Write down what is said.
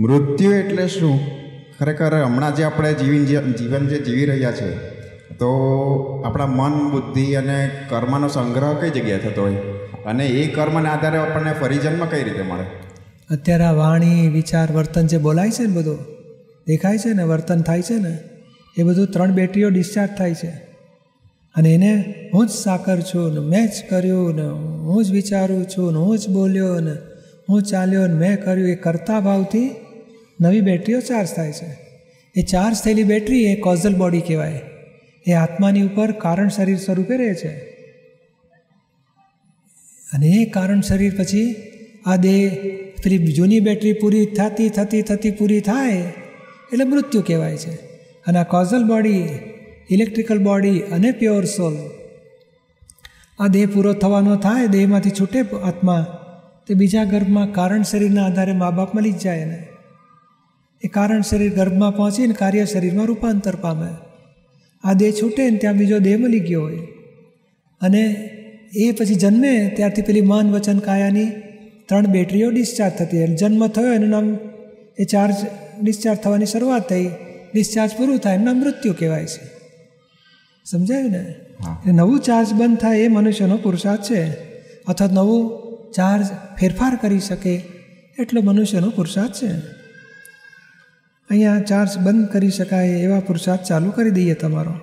મૃત્યુ એટલે શું? ખરેખર હમણાં જે આપણે જીવન જીવન જે જીવી રહ્યા છે, તો આપણા મન, બુદ્ધિ અને કર્મનો સંગ્રહ કઈ જગ્યાએ થતો હોય? અને એ કર્મના આધારે આપણને ફરી જન્મ કઈ રીતે મળે? અત્યારે આ વાણી, વિચાર, વર્તન જે બોલાય છે ને બધું, દેખાય છે ને, વર્તન થાય છે ને, એ બધું ત્રણ બેટરીઓ ડિસ્ચાર્જ થાય છે. અને એને હું જ સાકર છું ને, મેં જ કર્યું ને, હું જ વિચારું છું ને, હું જ બોલ્યો ને, હું ચાલ્યો ને, મેં કર્યું એ કરતા ભાવથી નવી બેટરીઓ ચાર્જ થાય છે. એ ચાર્જ થયેલી બેટરી એ કોઝલ બોડી કહેવાય. એ આત્માની ઉપર કારણ શરીર સ્વરૂપે રહે છે. અને એ કારણ શરીર પછી આ દેહ, પેલી જૂની બેટરી પૂરી થતી થતી થતી પૂરી થાય એટલે મૃત્યુ કહેવાય છે. અને આ કોઝલ બોડી ઇલેક્ટ્રિકલ બોડી અને પ્યોર સોલ આ દેહ પૂરો થવાનો થાય, દેહમાંથી છૂટે આત્મા, તે બીજા ગર્ભમાં કારણ શરીરના આધારે મા બાપ મળી જ જાય એને. એ કારણ શરીર ગર્ભમાં પહોંચીને કાર્ય શરીરમાં રૂપાંતર પામે. આ દેહ છૂટે ને ત્યાં બીજો દેહ મળી ગયો હોય. અને એ પછી જન્મે ત્યારથી પેલી મન વચન કાયાની ત્રણ બેટરીઓ ડિસ્ચાર્જ થતી એટલે જન્મ થયો એનું નામ એ ચાર્જ ડિસ્ચાર્જ થવાની શરૂઆત થઈ. ડિસ્ચાર્જ પૂરું થાય એમના મૃત્યુ કહેવાય છે. સમજાયું ને? એટલે નવું ચાર્જ બંધ થાય એ મનુષ્યનો પુરુષાર્થ છે. અથવા નવું ચાર્જ ફેરફાર કરી શકે એટલો મનુષ્યનો પુરુષાર્થ છે. અહીંયા ચાર્જ બંધ કરી શકાય એવા પુરુષાર્થ ચાલુ કરી દઈએ તમારો.